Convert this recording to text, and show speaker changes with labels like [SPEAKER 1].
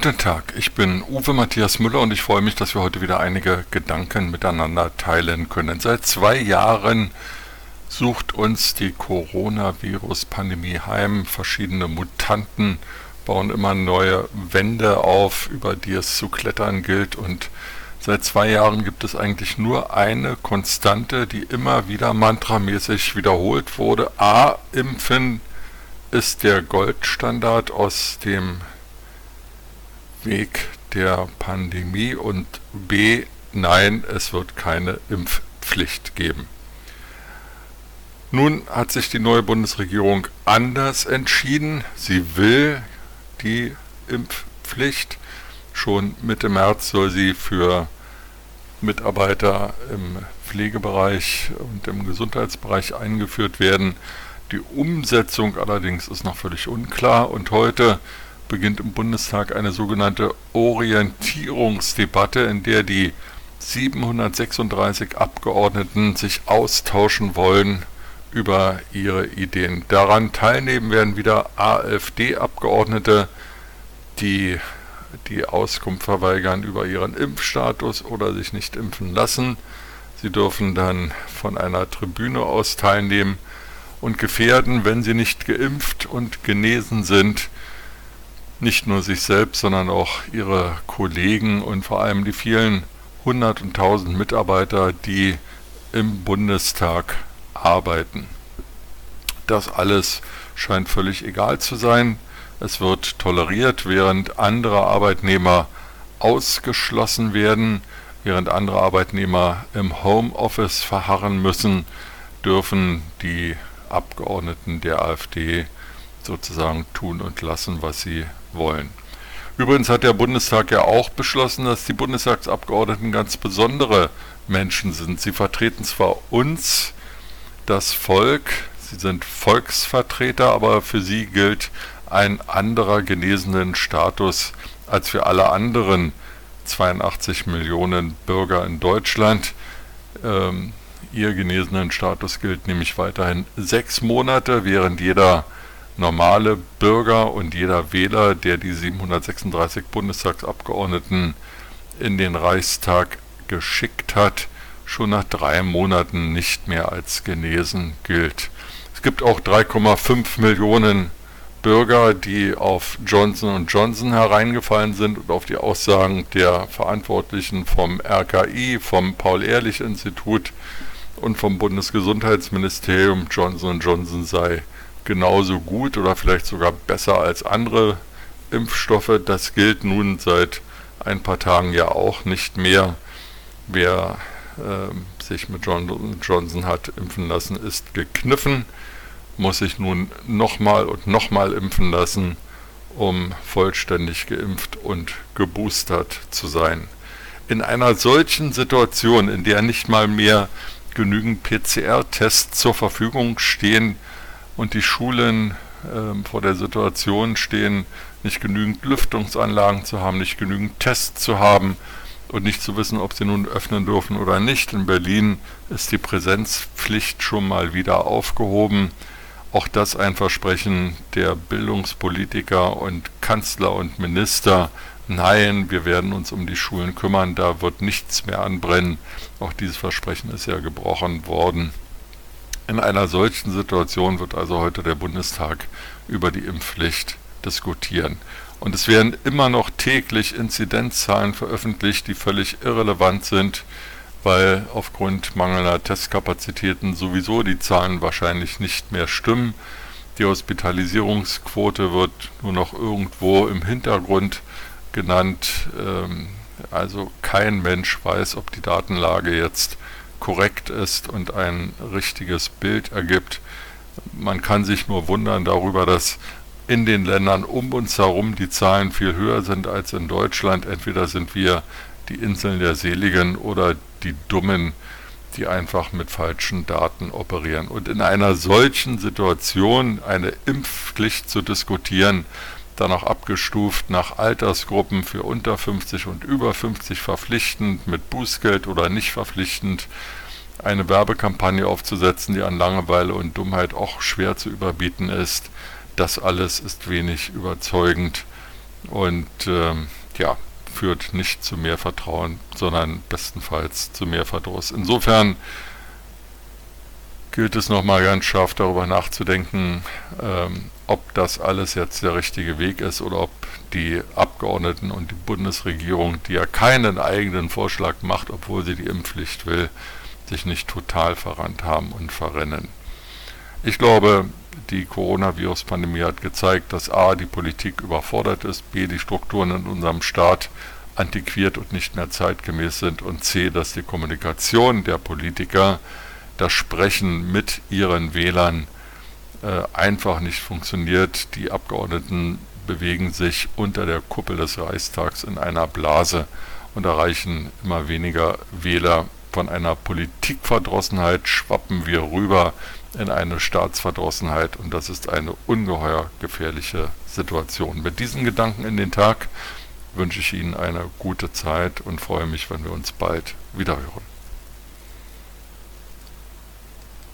[SPEAKER 1] Guten Tag, ich bin Uwe Matthias Müller und ich freue mich, dass wir heute wieder einige Gedanken miteinander teilen können. Seit zwei Jahren sucht uns die Coronavirus-Pandemie heim. Verschiedene Mutanten bauen immer neue Wände auf, über die es zu klettern gilt. Und seit zwei Jahren gibt es eigentlich nur eine Konstante, die immer wieder mantramäßig wiederholt wurde. A. Impfen ist der Goldstandard, aus dem Weg der Pandemie und b. Nein, es wird keine Impfpflicht geben. Nun hat sich die neue Bundesregierung anders entschieden. Sie will die Impfpflicht. Schon Mitte März soll sie für Mitarbeiter im Pflegebereich und im Gesundheitsbereich eingeführt werden. Die Umsetzung allerdings ist noch völlig unklar und heute beginnt im Bundestag eine sogenannte Orientierungsdebatte, in der die 736 Abgeordneten sich austauschen wollen über ihre Ideen. Daran teilnehmen werden wieder AfD-Abgeordnete, die die Auskunft verweigern über ihren Impfstatus oder sich nicht impfen lassen. Sie dürfen dann von einer Tribüne aus teilnehmen und gefährden, wenn sie nicht geimpft und genesen sind, nicht nur sich selbst, sondern auch ihre Kollegen und vor allem die vielen hundert und tausend Mitarbeiter, die im Bundestag arbeiten. Das alles scheint völlig egal zu sein. Es wird toleriert, während andere Arbeitnehmer ausgeschlossen werden, während andere Arbeitnehmer im Homeoffice verharren müssen, dürfen die Abgeordneten der AfD sozusagen tun und lassen, was sie wollen. Übrigens hat der Bundestag ja auch beschlossen, dass die Bundestagsabgeordneten ganz besondere Menschen sind. Sie vertreten zwar uns, das Volk, sie sind Volksvertreter, aber für sie gilt ein anderer genesenen Status als für alle anderen 82 Millionen Bürger in Deutschland. Ähm, ihr genesenen Status gilt nämlich weiterhin sechs Monate, während jeder normale Bürger und jeder Wähler, der die 736 Bundestagsabgeordneten in den Reichstag geschickt hat, schon nach drei Monaten nicht mehr als genesen gilt. Es gibt auch 3,5 Millionen Bürger, die auf Johnson Johnson hereingefallen sind und auf die Aussagen der Verantwortlichen vom RKI, vom Paul-Ehrlich-Institut und vom Bundesgesundheitsministerium, Johnson Johnson sei genauso gut oder vielleicht sogar besser als andere Impfstoffe. Das gilt nun seit ein paar Tagen ja auch nicht mehr. Wer äh, sich mit Johnson Johnson hat impfen lassen, ist gekniffen, muss sich nun nochmal und nochmal impfen lassen, um vollständig geimpft und geboostert zu sein. In einer solchen Situation, in der nicht mal mehr genügend PCR-Tests zur Verfügung stehen, und die Schulen äh, vor der Situation stehen, nicht genügend Lüftungsanlagen zu haben, nicht genügend Tests zu haben und nicht zu wissen, ob sie nun öffnen dürfen oder nicht. In Berlin ist die Präsenzpflicht schon mal wieder aufgehoben. Auch das ein Versprechen der Bildungspolitiker und Kanzler und Minister. Nein, wir werden uns um die Schulen kümmern, da wird nichts mehr anbrennen. Auch dieses Versprechen ist ja gebrochen worden. In einer solchen Situation wird also heute der Bundestag über die Impfpflicht diskutieren. Und es werden immer noch täglich Inzidenzzahlen veröffentlicht, die völlig irrelevant sind, weil aufgrund mangelnder Testkapazitäten sowieso die Zahlen wahrscheinlich nicht mehr stimmen. Die Hospitalisierungsquote wird nur noch irgendwo im Hintergrund genannt. Ähm, also kein Mensch weiß, ob die Datenlage jetzt korrekt ist und ein richtiges Bild ergibt. Man kann sich nur wundern darüber, dass in den Ländern um uns herum die Zahlen viel höher sind als in Deutschland. Entweder sind wir die Inseln der Seligen oder die Dummen, die einfach mit falschen Daten operieren. Und in einer solchen Situation eine Impfpflicht zu diskutieren, dann auch abgestuft nach Altersgruppen für unter 50 und über 50 verpflichtend, mit Bußgeld oder nicht verpflichtend, eine Werbekampagne aufzusetzen, die an Langeweile und Dummheit auch schwer zu überbieten ist. Das alles ist wenig überzeugend und äh, ja, führt nicht zu mehr Vertrauen, sondern bestenfalls zu mehr Verdruss. Insofern gilt es nochmal ganz scharf darüber nachzudenken, ähm, ob das alles jetzt der richtige Weg ist oder ob die Abgeordneten und die Bundesregierung, die ja keinen eigenen Vorschlag macht, obwohl sie die Impfpflicht will, sich nicht total verrannt haben und verrennen. Ich glaube, die Coronavirus-Pandemie hat gezeigt, dass a. die Politik überfordert ist, b. die Strukturen in unserem Staat antiquiert und nicht mehr zeitgemäß sind und c. dass die Kommunikation der Politiker, das Sprechen mit ihren Wählern äh, einfach nicht funktioniert. Die Abgeordneten bewegen sich unter der Kuppel des Reichstags in einer Blase und erreichen immer weniger Wähler. Von einer Politikverdrossenheit schwappen wir rüber in eine Staatsverdrossenheit und das ist eine ungeheuer gefährliche Situation. Mit diesen Gedanken in den Tag wünsche ich Ihnen eine gute Zeit und freue mich, wenn wir uns bald wiederhören.